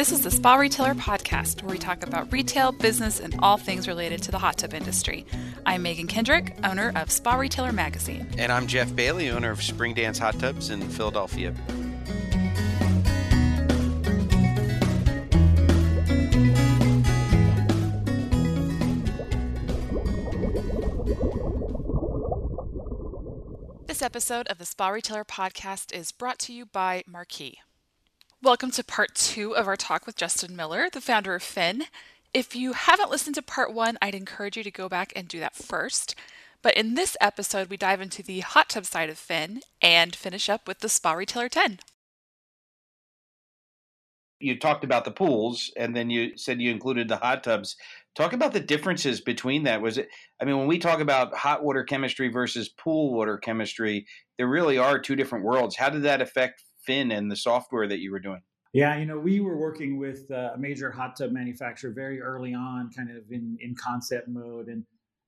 This is the Spa Retailer Podcast, where we talk about retail, business, and all things related to the hot tub industry. I'm Megan Kendrick, owner of Spa Retailer Magazine. And I'm Jeff Bailey, owner of Spring Dance Hot Tubs in Philadelphia. This episode of the Spa Retailer Podcast is brought to you by Marquis. Welcome to part two of our talk with Justin Miller, the founder of pHin. If you haven't listened to part one, I'd encourage you to go back and do that first. But in this episode, we dive into the hot tub side of pHin and finish up with the Spa Retailer 10. You talked about the pools and then you said you included the hot tubs. Talk about the differences between that. Was it, I mean, when we talk about hot water chemistry versus pool water chemistry, there really are two different worlds. How did that affect pHin and the software that you were doing? Yeah, you know, we were working with uh, a major hot tub manufacturer very early on, kind of in in concept mode, and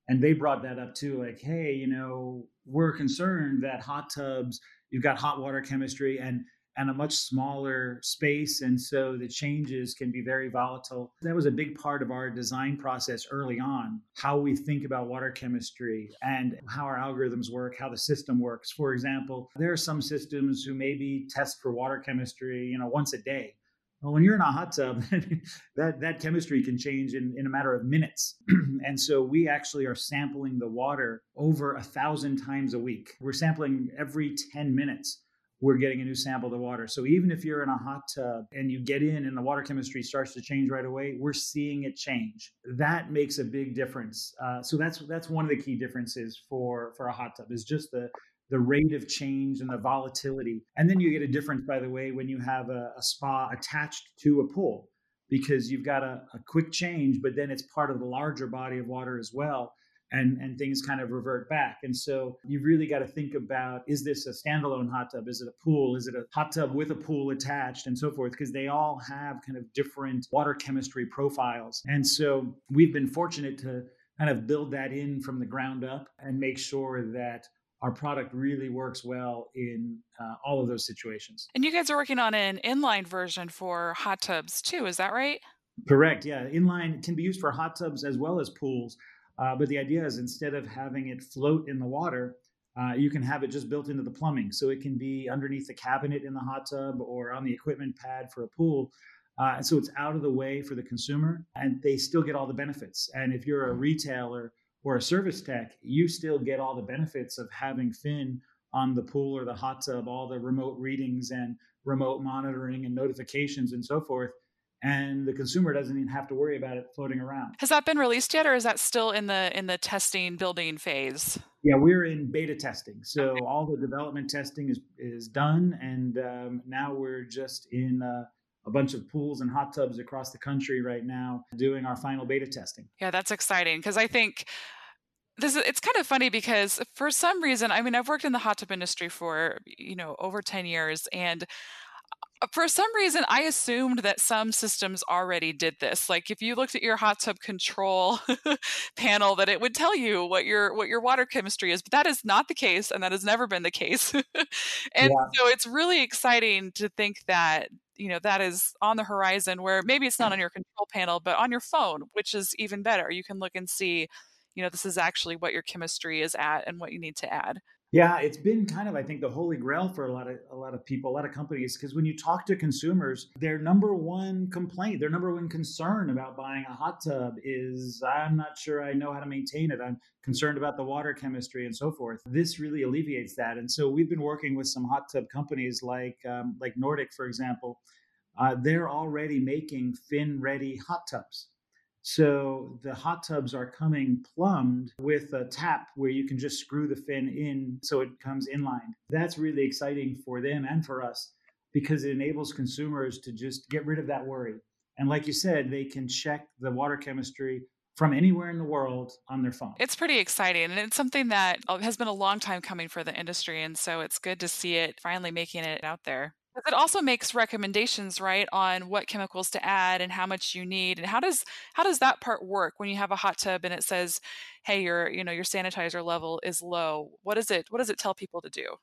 and they brought that up too. Like, hey, you know, we're concerned that hot tubs, you've got hot water chemistry, and and a much smaller space. And so the changes can be very volatile. That was a big part of our design process early on how we think about water chemistry and how our algorithms work, how the system works. For example, there are some systems who maybe test for water chemistry, you know, once a day. Well, when you're in a hot tub, that, that chemistry can change in, in a matter of minutes. and so we actually are sampling the water over a thousand times a week. We're sampling every 10 minutes we're getting a new sample of the water. So even if you're in a hot tub and you get in and the water chemistry starts to change right away, we're seeing it change. That makes a big difference. Uh, so that's that's one of the key differences for for a hot tub is just the the rate of change and the volatility. And then you get a difference, by the way, when you have a, a spa attached to a pool because you've got a, a quick change, but then it's part of the larger body of water as well and and things kind of revert back. And so you've really got to think about is this a standalone hot tub? Is it a pool? Is it a hot tub with a pool attached and so forth? Because they all have kind of different water chemistry profiles. And so we've been fortunate to kind of build that in from the ground up and make sure that our product really works well in uh, all of those situations. And you guys are working on an inline version for hot tubs too, is that right? Correct. Yeah. Inline can be used for hot tubs as well as pools. Uh, but the idea is instead of having it float in the water, uh, you can have it just built into the plumbing. So it can be underneath the cabinet in the hot tub or on the equipment pad for a pool. Uh, and so it's out of the way for the consumer and they still get all the benefits. And if you're a retailer or a service tech, you still get all the benefits of having pHin on the pool or the hot tub, all the remote readings and remote monitoring and notifications and so forth and the consumer doesn't even have to worry about it floating around. Has that been released yet, or is that still in the in the testing building phase? Yeah, we're in beta testing, so okay. all the development testing is is done, and um, now we're just in. Uh, a bunch of pools and hot tubs across the country right now doing our final beta testing. Yeah, that's exciting because I think this is it's kind of funny because for some reason, I mean, I've worked in the hot tub industry for, you know, over 10 years and Uh, for some reason i assumed that some systems already did this like if you looked at your hot tub control panel that it would tell you what your what your water chemistry is but that is not the case and that has never been the case. And yeah. so it's really exciting to think that you know that is on the horizon where maybe it's not on your control panel but on your phone which is even better. You can look and see you know this is actually what your chemistry is at and what you need to add yeah, it's been kind of I think the holy grail for a lot of a lot of people, a lot of companies because when you talk to consumers, their number one complaint, their number one concern about buying a hot tub is I'm not sure I know how to maintain it. I'm concerned about the water chemistry and so forth. This really alleviates that. And so we've been working with some hot tub companies like um, like Nordic for example. Uh, they're already making pHin ready hot tubs. So the hot tubs are coming plumbed with a tap where you can just screw the pHin in so it comes inline. That's really exciting for them and for us because it enables consumers to just get rid of that worry. And like you said, they can check the water chemistry from anywhere in the world on their phone. It's pretty exciting and it's something that uh, has been a long time coming for the industry and so it's good to see it finally making it out there. It also makes recommendations, right, on what chemicals to add and how much you need. And how does how does that part work when you have a hot tub and it says, "Hey, your you know your sanitizer level is low." What does it what does it tell people to do?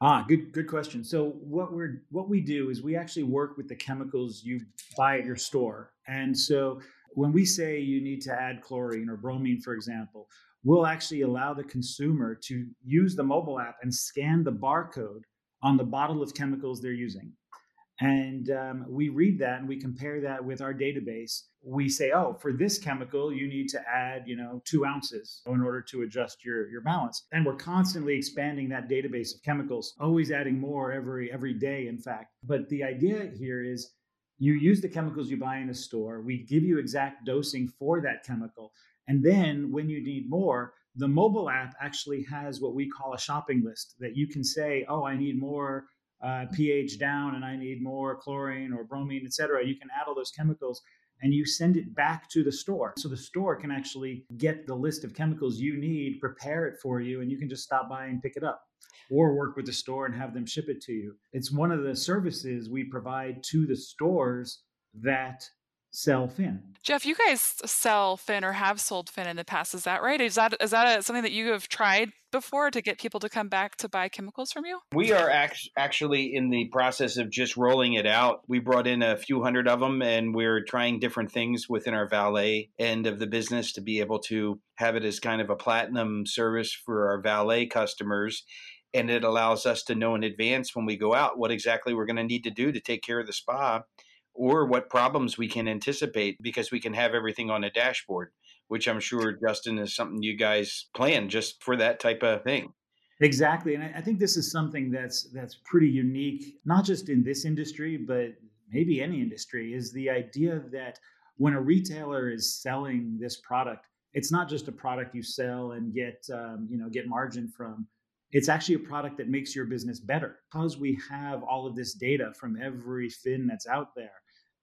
Ah, good good question. So what we're what we do is we actually work with the chemicals you buy at your store. And so when we say you need to add chlorine or bromine, for example, we'll actually allow the consumer to use the mobile app and scan the barcode on the bottle of chemicals they're using. And um, we read that and we compare that with our database. We say, oh, for this chemical, you need to add, you know, two ounces in order to adjust your, your balance. And we're constantly expanding that database of chemicals, always adding more every every day, in fact. But the idea here is you use the chemicals you buy in a store. We give you exact dosing for that chemical. And then when you need more, the mobile app actually has what we call a shopping list that you can say, oh, I need more uh, pH down and I need more chlorine or bromine, et cetera. You can add all those chemicals and you send it back to the store. So the store can actually get the list of chemicals you need, prepare it for you, and you can just stop by and pick it up or work with the store and have them ship it to you. It's one of the services we provide to the stores that sell pHin. Jeff, you guys sell pHin or have sold pHin in the past. Is that right? Is that is that a, something that you have tried before to get people to come back to buy chemicals from you? We are act- actually in the process of just rolling it out. We brought in a few hundred of them, and we're trying different things within our valet end of the business to be able to have it as kind of a platinum service for our valet customers and it allows us to know in advance when we go out what exactly we're going to need to do to take care of the spa or what problems we can anticipate because we can have everything on a dashboard which i'm sure justin is something you guys plan just for that type of thing. Exactly and i think this is something that's that's pretty unique not just in this industry but maybe any industry is the idea that when a retailer is selling this product it's not just a product you sell and get um, you know get margin from. It's actually a product that makes your business better. Because we have all of this data from every pHin that's out there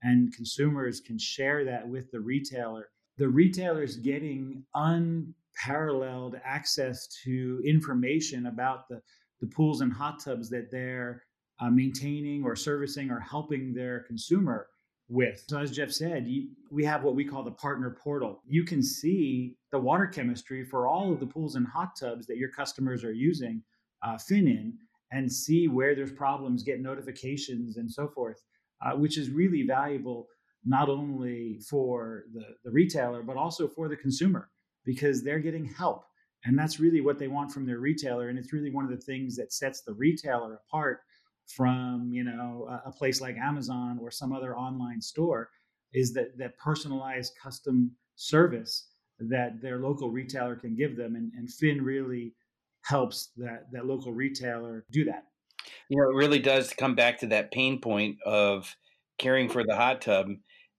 and consumers can share that with the retailer the retailer is getting unparalleled access to information about the, the pools and hot tubs that they're uh, maintaining or servicing or helping their consumer with. So, as Jeff said, you, we have what we call the partner portal. You can see the water chemistry for all of the pools and hot tubs that your customers are using uh, pHin in and see where there's problems, get notifications, and so forth, uh, which is really valuable not only for the, the retailer, but also for the consumer because they're getting help. And that's really what they want from their retailer. And it's really one of the things that sets the retailer apart from you know a, a place like Amazon or some other online store is that that personalized custom service that their local retailer can give them and, and pHin really helps that that local retailer do that you know it really does come back to that pain point of caring for the hot tub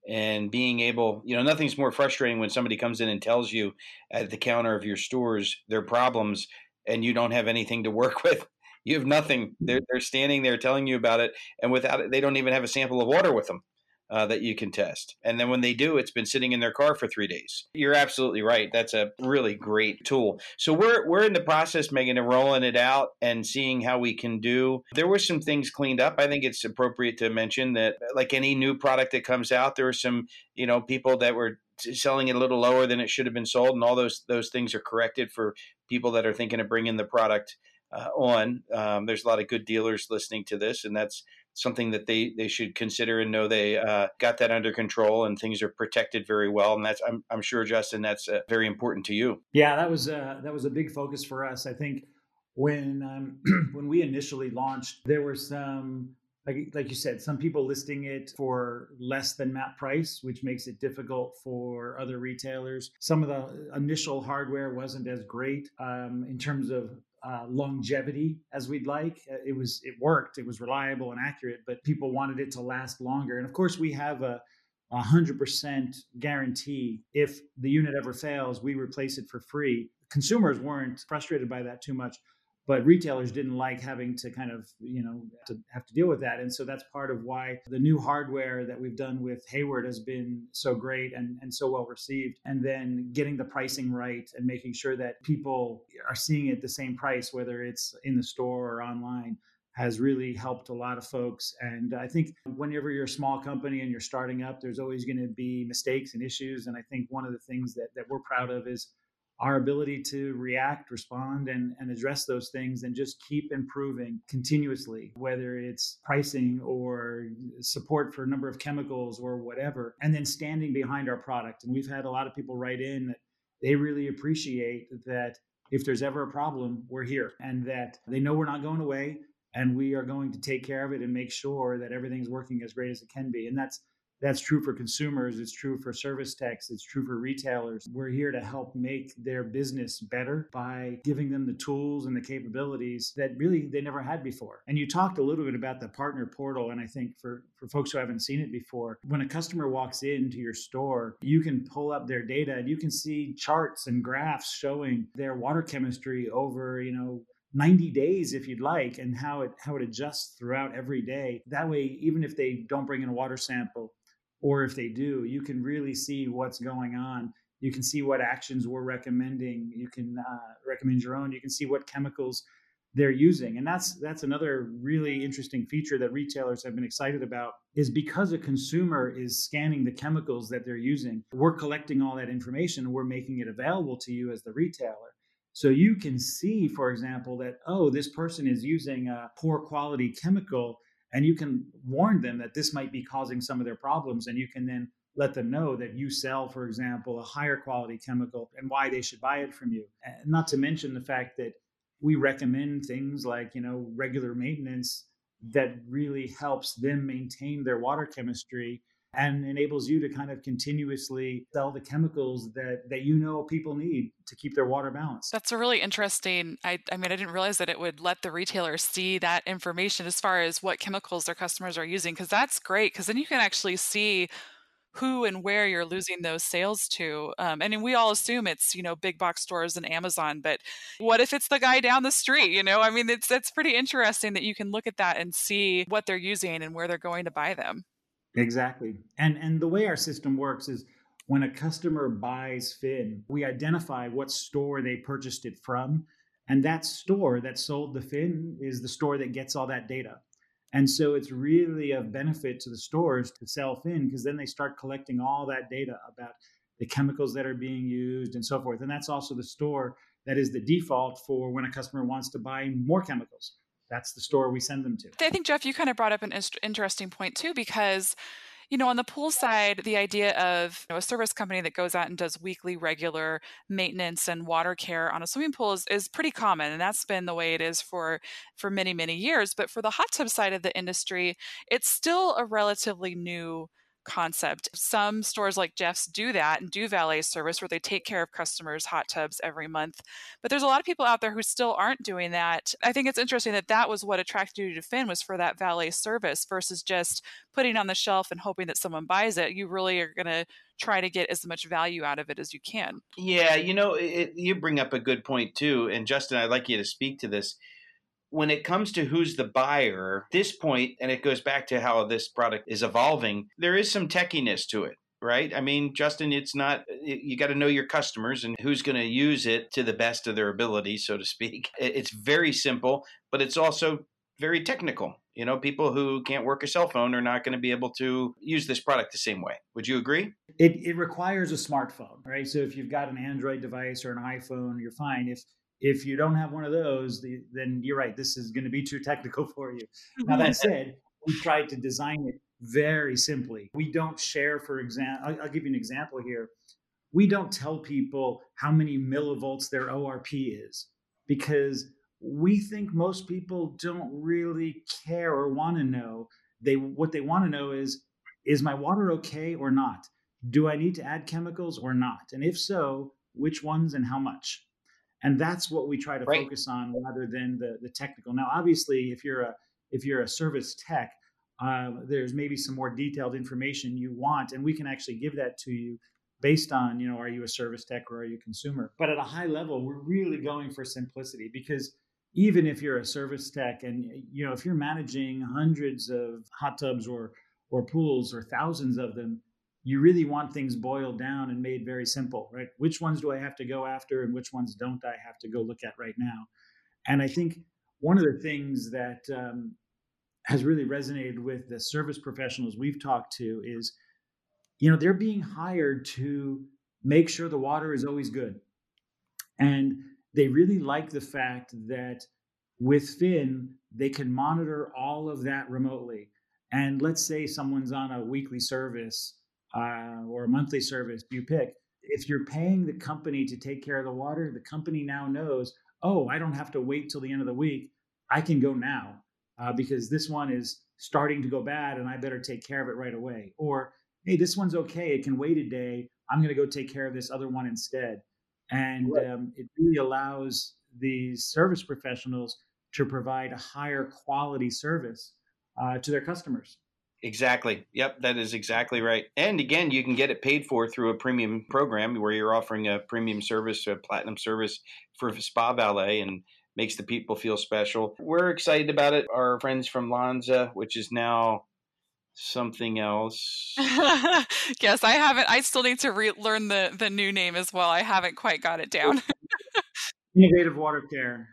and being able you know nothing's more frustrating when somebody comes in and tells you at the counter of your stores their problems and you don't have anything to work with you have nothing. They're mm-hmm. they're standing there telling you about it, and without it, they don't even have a sample of water with them. Uh, that you can test. And then when they do, it's been sitting in their car for three days. You're absolutely right. That's a really great tool. So we're we're in the process, Megan, of rolling it out and seeing how we can do. There were some things cleaned up. I think it's appropriate to mention that, like any new product that comes out, there were some you know people that were selling it a little lower than it should have been sold, and all those those things are corrected for people that are thinking of bringing the product uh, on. Um, there's a lot of good dealers listening to this, and that's something that they they should consider and know they uh, got that under control and things are protected very well. And that's I'm, I'm sure Justin, that's uh, very important to you. Yeah, that was uh, that was a big focus for us. I think when um, when we initially launched, there were some like like you said, some people listing it for less than MAP price, which makes it difficult for other retailers. Some of the initial hardware wasn't as great um, in terms of uh, longevity as we'd like. Uh, it was it worked. It was reliable and accurate, but people wanted it to last longer. And of course, we have a 100% guarantee if the unit ever fails, we replace it for free. Consumers weren't frustrated by that too much but retailers didn't like having to kind of you know to have to deal with that and so that's part of why the new hardware that we've done with hayward has been so great and, and so well received and then getting the pricing right and making sure that people are seeing it the same price whether it's in the store or online has really helped a lot of folks. And I think whenever you're a small company and you're starting up, there's always going to be mistakes and issues. And I think one of the things that, that we're proud of is our ability to react, respond, and, and address those things and just keep improving continuously, whether it's pricing or support for a number of chemicals or whatever, and then standing behind our product. And we've had a lot of people write in that they really appreciate that if there's ever a problem, we're here and that they know we're not going away and we are going to take care of it and make sure that everything's working as great as it can be. And that's that's true for consumers, it's true for service techs, it's true for retailers. We're here to help make their business better by giving them the tools and the capabilities that really they never had before. And you talked a little bit about the partner portal. And I think for, for folks who haven't seen it before, when a customer walks into your store, you can pull up their data and you can see charts and graphs showing their water chemistry over, you know, 90 days if you'd like and how it how it adjusts throughout every day that way even if they don't bring in a water sample or if they do, you can really see what's going on. You can see what actions we're recommending. You can uh, recommend your own. You can see what chemicals they're using, and that's that's another really interesting feature that retailers have been excited about. Is because a consumer is scanning the chemicals that they're using, we're collecting all that information and we're making it available to you as the retailer. So you can see, for example, that oh, this person is using a poor quality chemical and you can warn them that this might be causing some of their problems and you can then let them know that you sell for example a higher quality chemical and why they should buy it from you. And not to mention the fact that we recommend things like you know regular maintenance that really helps them maintain their water chemistry and enables you to kind of continuously sell the chemicals that that you know people need to keep their water balanced. That's a really interesting. I, I mean, I didn't realize that it would let the retailer see that information as far as what chemicals their customers are using, because that's great. Because then you can actually see who and where you're losing those sales to. Um, and we all assume it's you know big box stores and Amazon, but what if it's the guy down the street? You know, I mean, it's that's pretty interesting that you can look at that and see what they're using and where they're going to buy them. Exactly. And and the way our system works is when a customer buys pHin, we identify what store they purchased it from. And that store that sold the pHin is the store that gets all that data. And so it's really of benefit to the stores to sell pHin because then they start collecting all that data about the chemicals that are being used and so forth. And that's also the store that is the default for when a customer wants to buy more chemicals that's the store we send them to. I think Jeff, you kind of brought up an interesting point too, because you know, on the pool side, the idea of you know, a service company that goes out and does weekly, regular maintenance and water care on a swimming pool is, is pretty common, and that's been the way it is for for many, many years. But for the hot tub side of the industry, it's still a relatively new concept. Some stores like Jeff's do that and do valet service where they take care of customers' hot tubs every month. But there's a lot of people out there who still aren't doing that. I think it's interesting that that was what attracted you to pHin was for that valet service versus just putting on the shelf and hoping that someone buys it. You really are going to try to get as much value out of it as you can. Yeah, you know, it, you bring up a good point too. And Justin, I'd like you to speak to this when it comes to who's the buyer, this point, and it goes back to how this product is evolving, there is some techiness to it right? I mean, Justin, it's not, you got to know your customers and who's going to use it to the best of their ability, so to speak. It's very simple, but it's also very technical. You know, people who can't work a cell phone are not going to be able to use this product the same way. Would you agree? It, it requires a smartphone, right? So if you've got an Android device or an iPhone, you're fine. If if you don't have one of those, then you're right. This is going to be too technical for you. Now that said, we tried to design it very simply. We don't share, for example, I'll, I'll give you an example here. We don't tell people how many millivolts their ORP is because we think most people don't really care or want to know. They what they want to know is is my water okay or not? Do I need to add chemicals or not? And if so, which ones and how much? And that's what we try to right. focus on rather than the the technical now obviously if you're a if you're a service tech uh, there's maybe some more detailed information you want and we can actually give that to you based on you know are you a service tech or are you a consumer but at a high level we're really going for simplicity because even if you're a service tech and you know if you're managing hundreds of hot tubs or or pools or thousands of them you really want things boiled down and made very simple, right? Which ones do I have to go after and which ones don't I have to go look at right now? And I think one of the things that um, has really resonated with the service professionals we've talked to is, you know, they're being hired to make sure the water is always good. And they really like the fact that with pHin, they can monitor all of that remotely. And let's say someone's on a weekly service uh, or a monthly service, you pick. If you're paying the company to take care of the water, the company now knows, oh, I don't have to wait till the end of the week. I can go now uh, because this one is starting to go bad and I better take care of it right away. Or, hey, this one's okay. It can wait a day. I'm going to go take care of this other one instead. And right. um, it really allows these service professionals to provide a higher quality service uh, to their customers. Exactly. Yep, that is exactly right. And again, you can get it paid for through a premium program where you're offering a premium service, a platinum service for Spa Valet, and makes the people feel special. We're excited about it. Our friends from Lonza, which is now something else. yes, I haven't. I still need to re- learn the the new name as well. I haven't quite got it down. Innovative Water Care.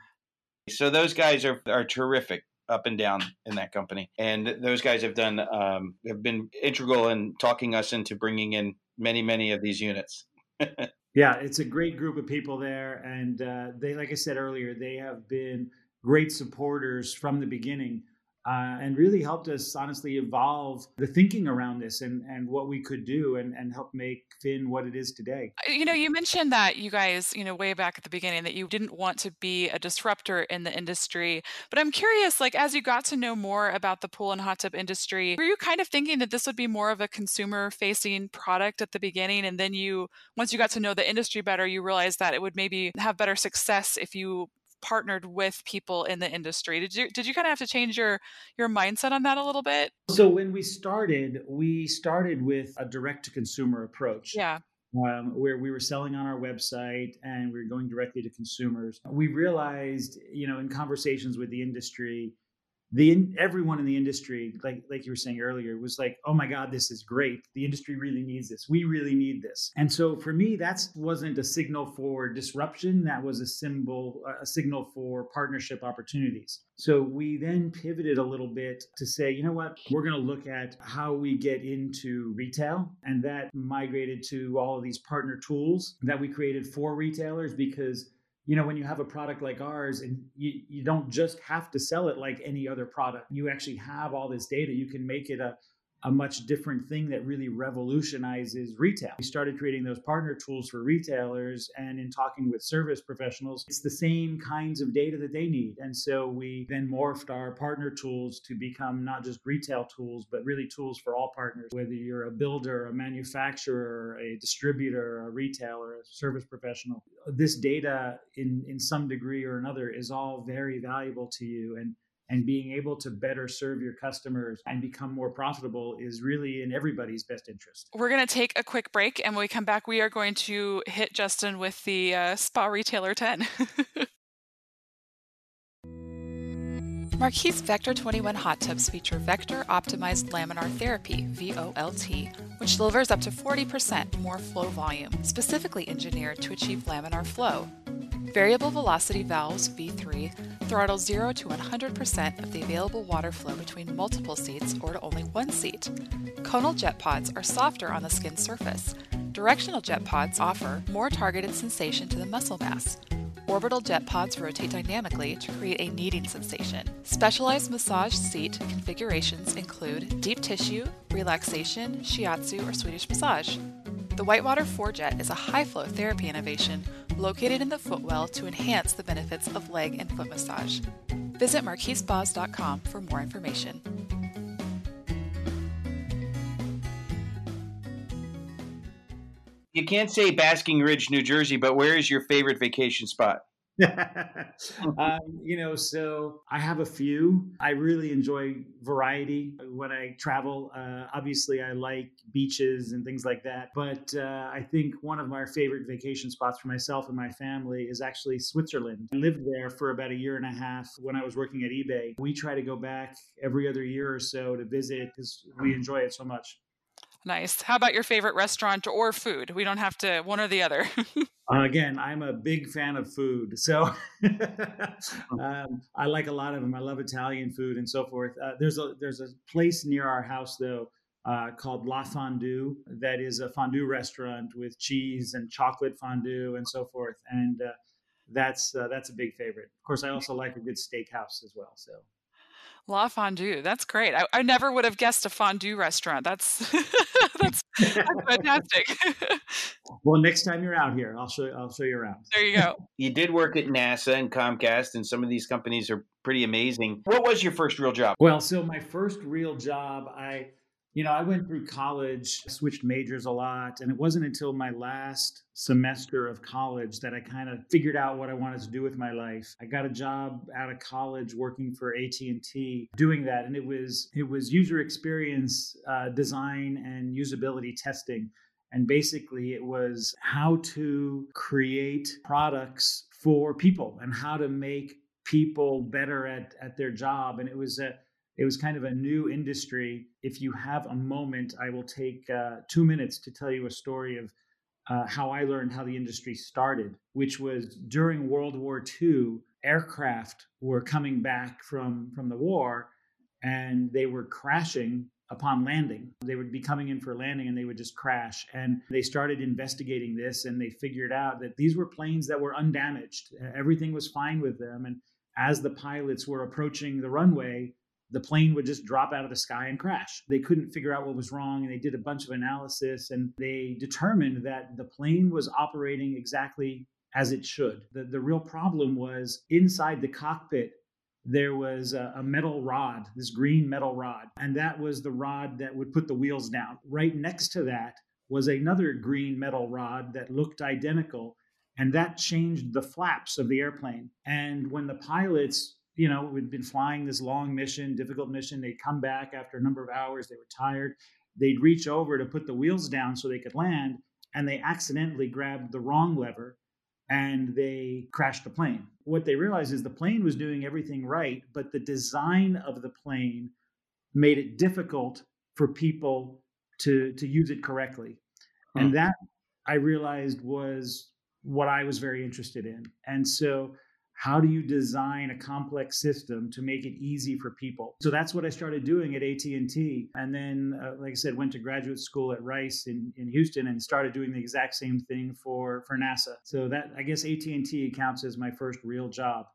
So those guys are are terrific up and down in that company, and those guys have done um, have been integral in talking us into bringing in many many of these units. yeah, it's a great group of people there, and uh, they, like I said earlier, they have been great supporters from the beginning uh, and really helped us honestly evolve the thinking around this and, and what we could do and, and help make pHin what it is today. Uh, you know, you mentioned that you guys, you know, way back at the beginning that you didn't want to be a disruptor in the industry. But I'm curious, like, as you got to know more about the pool and hot tub industry, were you kind of thinking that this would be more of a consumer facing product at the beginning? And then you, once you got to know the industry better, you realized that it would maybe have better success if you partnered with people in the industry. Did you did you kind of have to change your your mindset on that a little bit? So when we started, we started with a direct to consumer approach. Yeah. Um, where we were selling on our website and we were going directly to consumers. We realized, you know, in conversations with the industry, the everyone in the industry like like you were saying earlier was like oh my god this is great. The industry really needs this. We really need this. And so for me that wasn't a signal for disruption. That was a symbol a signal for partnership opportunities. So we then pivoted a little bit to say you know what? We're going to look at how we get into retail. And that migrated to all of these partner tools that we created for retailers because you know when you have a product like ours and you, you don't just have to sell it like any other product you actually have all this data you can make it a, a much different thing that really revolutionizes retail. We started creating those partner tools for retailers, and in talking with service professionals, it's the same kinds of data that they need. And so we then morphed our partner tools to become not just retail tools, but really tools for all partners, whether you're a builder, a manufacturer, a distributor, a retailer, a service professional. This data, in, in some degree or another, is all very valuable to you. And and being able to better serve your customers and become more profitable is really in everybody's best interest. We're going to take a quick break, and when we come back, we are going to hit Justin with the uh, Spa Retailer 10. Marquis Vector 21 hot tubs feature vector optimized laminar therapy, VOLT, which delivers up to 40% more flow volume, specifically engineered to achieve laminar flow. Variable velocity valves, V3, throttle 0 to 100% of the available water flow between multiple seats or to only one seat. Conal jet pods are softer on the skin surface. Directional jet pods offer more targeted sensation to the muscle mass. Orbital jet pods rotate dynamically to create a kneading sensation. Specialized massage seat configurations include deep tissue, relaxation, shiatsu, or Swedish massage. The Whitewater 4Jet is a high flow therapy innovation located in the footwell to enhance the benefits of leg and foot massage. Visit marquispas.com for more information. You can't say Basking Ridge, New Jersey, but where is your favorite vacation spot? um, you know, so I have a few. I really enjoy variety when I travel. Uh, obviously, I like beaches and things like that. But uh, I think one of my favorite vacation spots for myself and my family is actually Switzerland. I lived there for about a year and a half when I was working at eBay. We try to go back every other year or so to visit because we enjoy it so much. Nice. How about your favorite restaurant or food? We don't have to one or the other. uh, again, I'm a big fan of food, so um, I like a lot of them. I love Italian food and so forth. Uh, there's a there's a place near our house though uh, called La Fondue, that is a fondue restaurant with cheese and chocolate fondue and so forth. And uh, that's uh, that's a big favorite. Of course, I also like a good steakhouse as well. So La Fondue. That's great. I, I never would have guessed a fondue restaurant. That's that's, that's fantastic. well, next time you're out here, I'll show I'll show you around. There you go. You did work at NASA and Comcast, and some of these companies are pretty amazing. What was your first real job? Well, so my first real job, I you know, I went through college, switched majors a lot, and it wasn't until my last semester of college that I kind of figured out what I wanted to do with my life. I got a job out of college working for AT&T doing that, and it was it was user experience uh, design and usability testing. And basically, it was how to create products for people and how to make people better at, at their job. And it was a it was kind of a new industry. If you have a moment, I will take uh, two minutes to tell you a story of uh, how I learned how the industry started, which was during World War II, aircraft were coming back from, from the war and they were crashing upon landing. They would be coming in for landing and they would just crash. And they started investigating this and they figured out that these were planes that were undamaged. Everything was fine with them. And as the pilots were approaching the runway, the plane would just drop out of the sky and crash. They couldn't figure out what was wrong, and they did a bunch of analysis and they determined that the plane was operating exactly as it should. The, the real problem was inside the cockpit, there was a, a, metal rod, this green metal rod, and that was the rod that would put the wheels down. Right next to that was another green metal rod that looked identical, and that changed the flaps of the airplane. And when the pilots you know, we'd been flying this long mission, difficult mission. They'd come back after a number of hours. They were tired. They'd reach over to put the wheels down so they could land, and they accidentally grabbed the wrong lever and they crashed the plane. What they realized is the plane was doing everything right, but the design of the plane made it difficult for people to, to use it correctly. Hmm. And that I realized was what I was very interested in. And so how do you design a complex system to make it easy for people? So that's what i started doing at at&t and then uh, like i said went to graduate school at rice in, in houston and started doing the exact same thing for for nasa. So that i guess at&t counts as my first real job.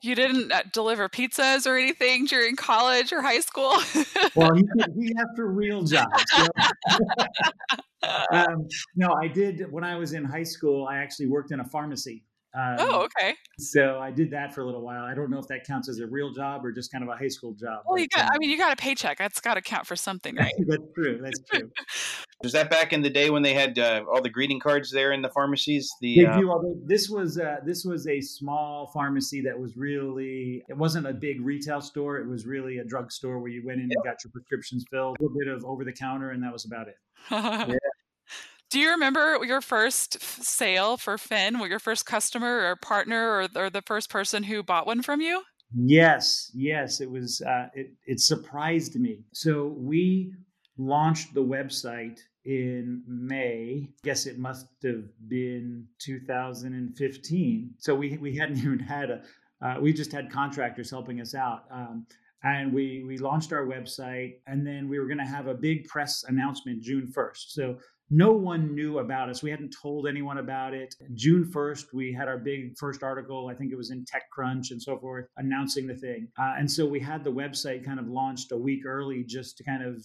You didn't uh, deliver pizzas or anything during college or high school? Well we have for real jobs um, no i did when i was in high school i actually worked in a pharmacy um, oh, okay. So I did that for a little while. I don't know if that counts as a real job or just kind of a high school job. Well, you got, um, I mean, you got a paycheck. That's got to count for something, right? That's true. That's true. Was that back in the day when they had uh, all the greeting cards there in the pharmacies? The uh... do, this was uh, this was a small pharmacy that was really it wasn't a big retail store. It was really a drugstore where you went in and got your prescriptions filled, a little bit of over the counter, and that was about it. yeah. Do you remember your first sale for pHin? What Your first customer or partner or, or the first person who bought one from you? Yes, yes. It was. Uh, it, it surprised me. So we launched the website in May. I guess it must have been 2015. So we we hadn't even had a. Uh, we just had contractors helping us out. Um, and we we launched our website and then we were going to have a big press announcement June 1st. So no one knew about us. We hadn't told anyone about it. June 1st, we had our big first article. I think it was in TechCrunch and so forth, announcing the thing. Uh, and so we had the website kind of launched a week early just to kind of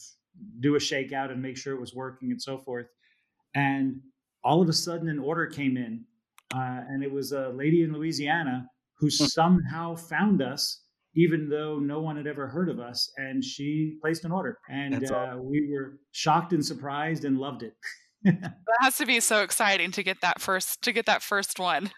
do a shakeout and make sure it was working and so forth. And all of a sudden, an order came in, uh, and it was a lady in Louisiana who hmm. somehow found us even though no one had ever heard of us. And she placed an order, and uh, we were shocked and surprised and loved it. that has to be so exciting to get that first to get that first one.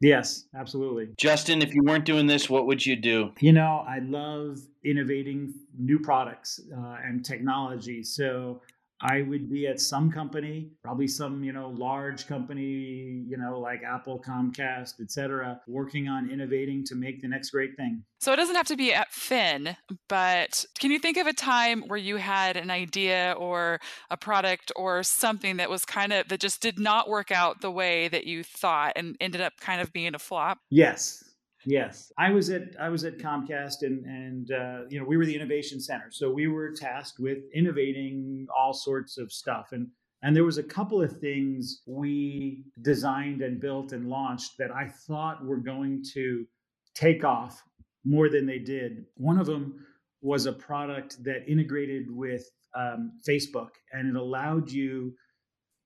Yes, absolutely. Justin, if you weren't doing this, what would you do? You know, I love innovating new products uh, and technology. So I would be at some company, probably some, you know, large company, you know, like Apple, Comcast, et cetera, working on innovating to make the next great thing. So it doesn't have to be at pHin, but can you think of a time where you had an idea or a product or something that was kind of, that just did not work out the way that you thought and ended up kind of being a flop? Yes. Yes, I was at I was at Comcast, and and uh, you know we were the innovation center, so we were tasked with innovating all sorts of stuff, and and there was a couple of things we designed and built and launched that I thought were going to take off more than they did. One of them was a product that integrated with um, Facebook, and it allowed you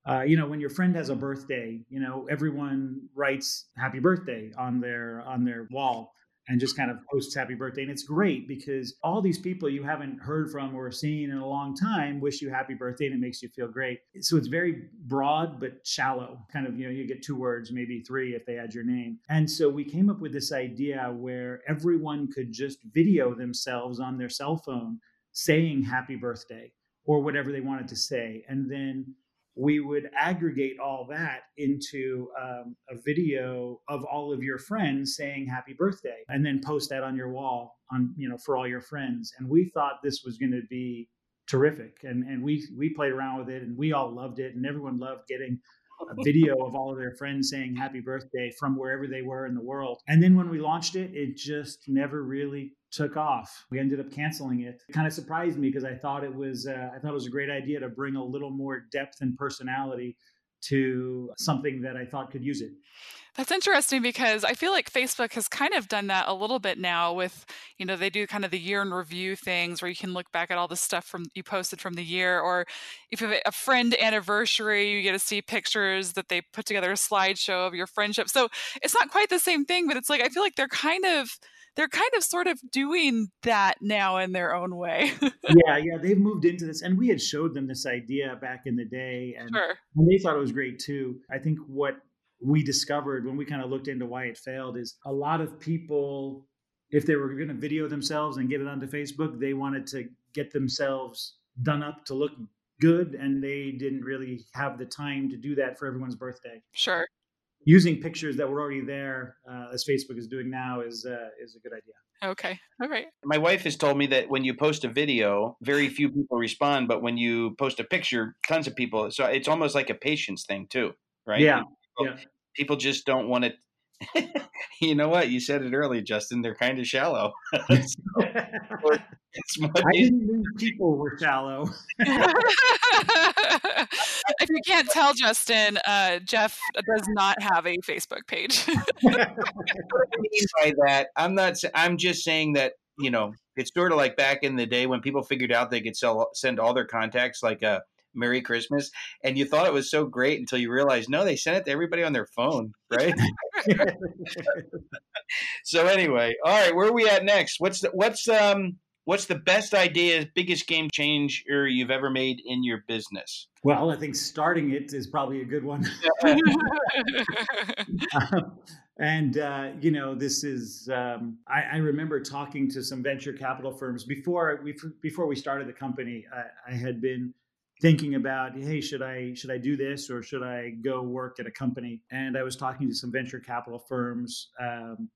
uh, you know, when your friend has a birthday, you know, everyone writes happy birthday on their on their wall and just kind of posts happy birthday. And it's great because all these people you haven't heard from or seen in a long time wish you happy birthday and it makes you feel great. So it's very broad but shallow. Kind of, you know, you get two words, maybe three if they add your name. And so we came up with this idea where everyone could just video themselves on their cell phone saying happy birthday or whatever they wanted to say. And then we would aggregate all that into um, a video of all of your friends saying happy birthday and then post that on your wall on you know for all your friends. And we thought this was going to be terrific. And and we we played around with it and we all loved it and everyone loved getting a video of all of their friends saying happy birthday from wherever they were in the world. And then when we launched it it just never really took off. We ended up canceling it. It kind of surprised me because I thought it was uh, I thought it was a great idea to bring a little more depth and personality to something that I thought could use it. That's interesting because I feel like Facebook has kind of done that a little bit now with, you know, they do kind of the year in review things where you can look back at all the stuff from you posted from the year or if you have a friend anniversary, you get to see pictures that they put together a slideshow of your friendship. So it's not quite the same thing, but it's like I feel like they're kind of they're kind of sort of doing that now in their own way. yeah, yeah, they've moved into this, and we had showed them this idea back in the day, and, sure. and they thought it was great too. I think what we discovered when we kind of looked into why it failed is a lot of people, if they were going to video themselves and get it onto Facebook, they wanted to get themselves done up to look good and they didn't really have the time to do that for everyone's birthday. Sure using pictures that were already there, uh, as Facebook is doing now, is uh, is a good idea. Okay. All right. My wife has told me that when you post a video, very few people respond, but when you post a picture, tons of people. So it's almost like a patience thing too, right? Yeah. People, yeah. people just don't want to. you know what? You said it earlier, Justin. They're kind of shallow. It's I didn't mean people were shallow. if you can't tell, Justin, uh, Jeff does not have a Facebook page. I mean by that, I'm not. I'm just saying that you know it's sort of like back in the day when people figured out they could sell send all their contacts like a Merry Christmas, and you thought it was so great until you realized no, they sent it to everybody on their phone, right? so anyway, all right, where are we at next? What's the, what's um what's the best idea, biggest game changer you've ever made in your business? Well, I think starting it is probably a good one. and uh, you know, this is. Um, I, I, remember talking to some venture capital firms before we before we started the company. I, I, had been thinking about, hey, should I should I do this or should I go work at a company? And I was talking to some venture capital firms. Um,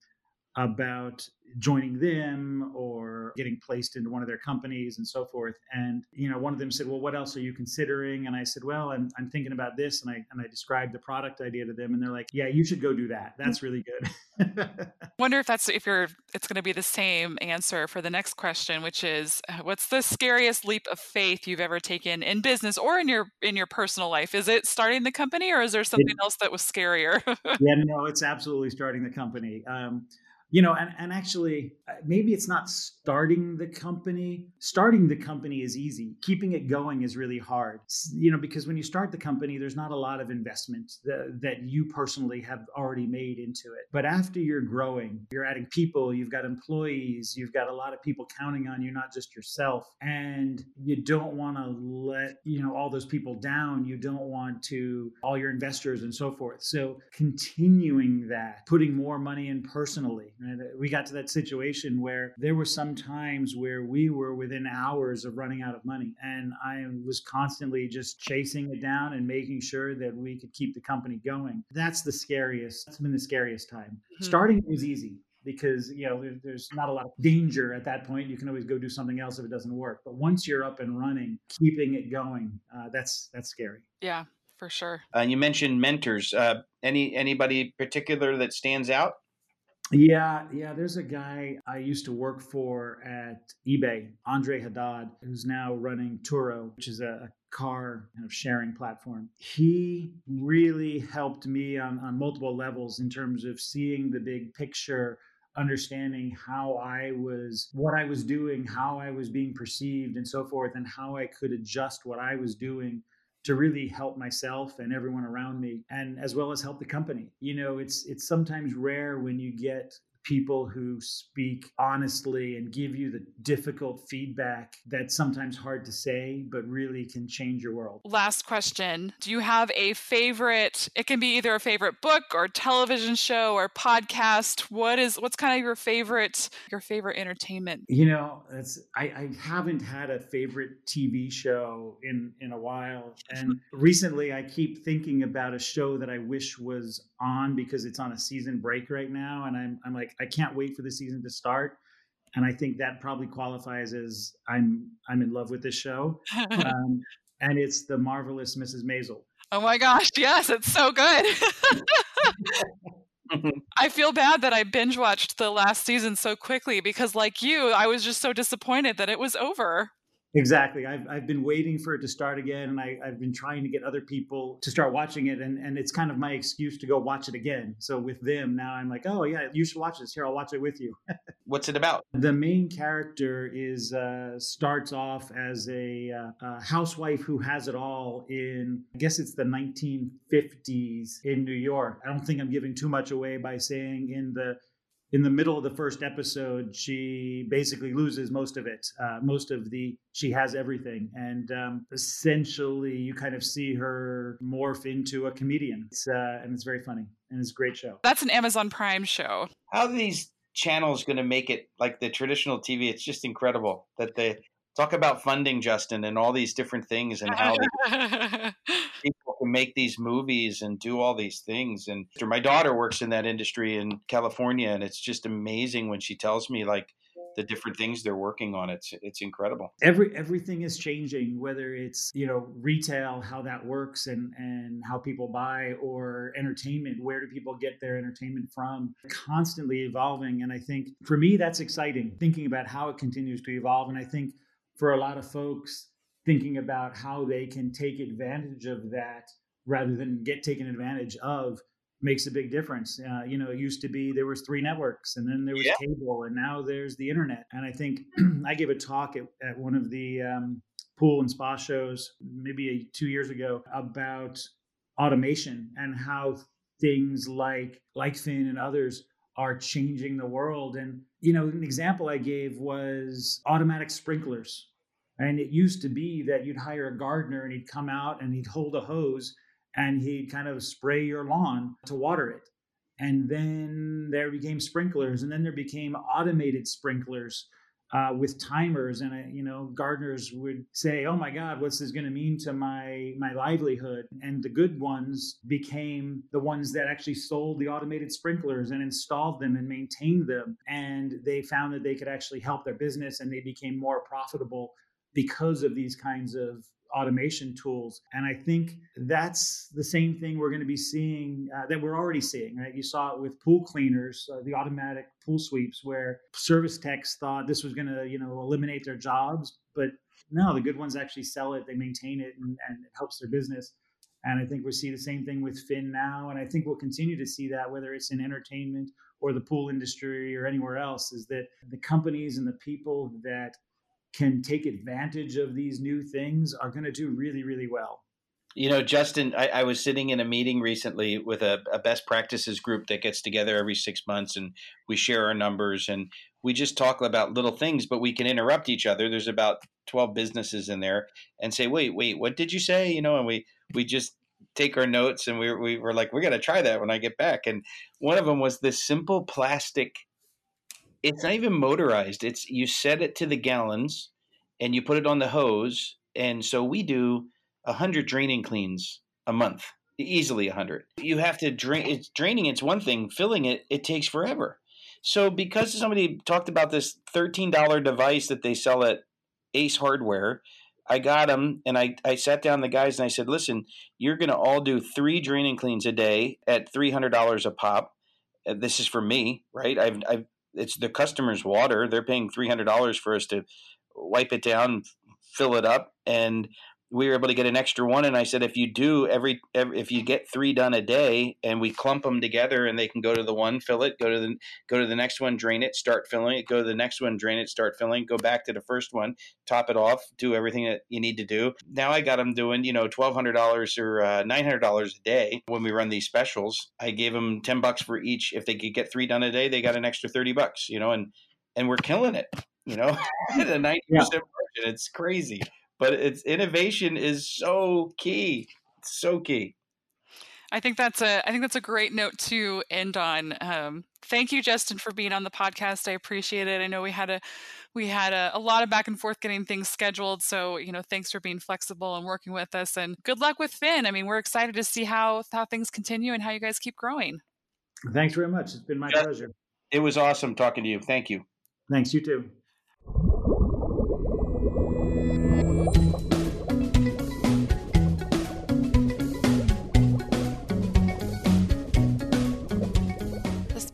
about joining them or getting placed into one of their companies and so forth. And, you know, one of them said, well, what else are you considering? And I said, well, I'm, I'm thinking about this. And I, and I described the product idea to them and they're like, yeah, you should go do that. That's really good. Wonder if that's, if you're, it's going to be the same answer for the next question, which is uh, what's the scariest leap of faith you've ever taken in business or in your, in your personal life? Is it starting the company or is there something it, else that was scarier? yeah, no, it's absolutely starting the company. Um, you know and, and actually uh, maybe it's not starting the company. Starting the company is easy. Keeping it going is really hard. You know because when you start the company there's not a lot of investment that, that you personally have already made into it. But after you're growing you're adding people you've got employees you've got a lot of people counting on you not just yourself and you don't want to let you know all those people down. You don't want to all your investors and so forth. So continuing that putting more money in personally and we got to that situation where there were some times where we were within hours of running out of money. And I was constantly just chasing it down and making sure that we could keep the company going. That's the scariest. That's been the scariest time. Mm-hmm. Starting was easy because you know there's not a lot of danger at that point you can always go do something else if it doesn't work but once you're up and running keeping it going uh, that's that's scary yeah for sure uh, you mentioned mentors uh, any anybody particular that stands out Yeah, yeah. There's a guy I used to work for at eBay, Andre Haddad, who's now running Turo, which is a car kind of sharing platform. He really helped me on, on multiple levels in terms of seeing the big picture understanding how I was, what I was doing, how I was being perceived, and so forth, and how I could adjust what I was doing to really help myself and everyone around me and as well as help the company. You know it's it's sometimes rare when you get people who speak honestly and give you the difficult feedback that's sometimes hard to say, but really can change your world. Last question Do you have a favorite? It can be either a favorite book or television show or podcast. What is what's kind of your favorite your favorite entertainment? You know, it's I, I haven't had a favorite TV show in in a while. And mm-hmm. recently I keep thinking about a show that I wish was on because it's on a season break right now. And I'm I'm like, I can't wait for the season to start. And I think that probably qualifies as I'm I'm in love with this show. Um, and it's the marvelous Mrs. Maisel. Oh my gosh, yes, it's so good. I feel bad that I binge watched the last season so quickly because, like you, I was just so disappointed that it was over. Exactly. I've, I've been waiting for it to start again, and I, I've been trying to get other people to start watching it, and, and it's kind of my excuse to go watch it again. So with them, now I'm like, oh, yeah, you should watch this. Here, I'll watch it with you. What's it about? The main character is uh, starts off as a, uh, a housewife who has it all in, I guess it's the 1950s in New York. I don't think I'm giving too much away by saying in the in the middle of the first episode, she basically loses most of it. Uh, most of the, she has everything. And um, essentially, you kind of see her morph into a comedian. It's, uh, and it's very funny and it's a great show. That's an Amazon Prime show. How are these channels going to make it like the traditional TV? It's just incredible that they talk about funding, Justin, and all these different things and how people can make these movies and do all these things. And my daughter works in that industry in California, and it's just amazing when she tells me like the different things they're working on. It's it's incredible. Every everything is changing, whether it's you know retail, how that works, and and how people buy, or entertainment. Where do people get their entertainment from? Constantly evolving, and I think for me that's exciting. Thinking about how it continues to evolve, and I think for a lot of folks thinking about how they can take advantage of that rather than get taken advantage of makes a big difference. Uh, you know, it used to be there was three networks, and then there was yeah. cable, and now there's the internet. And I think I gave a talk at, at one of the um, pool and spa shows maybe a, two years ago about automation and how things like like pHin and others are changing the world. And you know, an example I gave was automatic sprinklers. And it used to be that you'd hire a gardener and he'd come out and he'd hold a hose and he'd kind of spray your lawn to water it. And then there became sprinklers, and then there became automated sprinklers uh, with timers. And you know, gardeners would say, "Oh my God, what's this going to mean to my my livelihood?" And the good ones became the ones that actually sold the automated sprinklers and installed them and maintained them. And they found that they could actually help their business, and they became more profitable because of these kinds of automation tools. And I think that's the same thing we're going to be seeing uh, that we're already seeing, right? You saw it with pool cleaners, uh, the automatic pool sweeps, where service techs thought this was going to, you know, eliminate their jobs. But no, the good ones actually sell it, they maintain it, and, and it helps their business. And I think we see the same thing with pHin now. And I think we'll continue to see that, whether it's in entertainment or the pool industry or anywhere else, is that the companies and the people that can take advantage of these new things are going to do really, really well. You know, Justin, I, I was sitting in a meeting recently with a, a, best practices group that gets together every six months and we share our numbers and we just talk about little things, but we can interrupt each other. There's about 12 businesses in there and say, wait, wait, what did you say? You know, and we, we just take our notes and we, we were like, we're going to try that when I get back. And one of them was this simple plastic it's not even motorized. It's you set it to the gallons and you put it on the hose. And so we do a hundred draining cleans a month, easily a hundred. You have to drain. It's draining. It's one thing. Filling it, it takes forever. So because somebody talked about this thirteen dollar device that they sell at Ace Hardware, I got them and I, I sat down the guys and I said, listen, you're going to all do three draining cleans a day at $300 a pop this is for me, right? I've, I've it's the customer's water. They're paying three hundred dollars for us to wipe it down, fill it up, and we were able to get an extra one and i said if you do every, every, if you get three done a day and we clump them together and they can go to the one fill it go to the go to the next one drain it start filling it go to the next one drain it start filling go back to the first one top it off do everything that you need to do. Now i got them doing you know $1200 or uh, $900 a day when we run these specials. I gave them 10 bucks for each. If they could get three done a day they got an extra 30 bucks you know and and we're killing it you know a 90% yeah. margin. It's crazy but its innovation is so key. It's so key. I think that's a I think that's a great note to end on. Um, thank you, Justin, for being on the podcast. I appreciate it. I know we had a we had a, a, lot of back and forth getting things scheduled. So you know, thanks for being flexible and working with us. And good luck with pHin. I mean, we're excited to see how how things continue and how you guys keep growing. Thanks very much. It's been my yeah, pleasure. It was awesome talking to you. Thank you. Thanks. You too.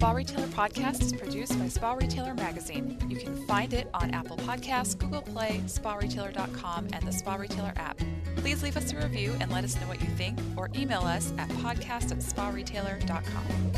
Spa Retailer Podcast is produced by Spa Retailer Magazine. You can find it on Apple Podcasts, Google Play, SpaRetailer.com, and the Spa Retailer app. Please leave us a review and let us know what you think, or email us at podcast at SpaRetailer.com.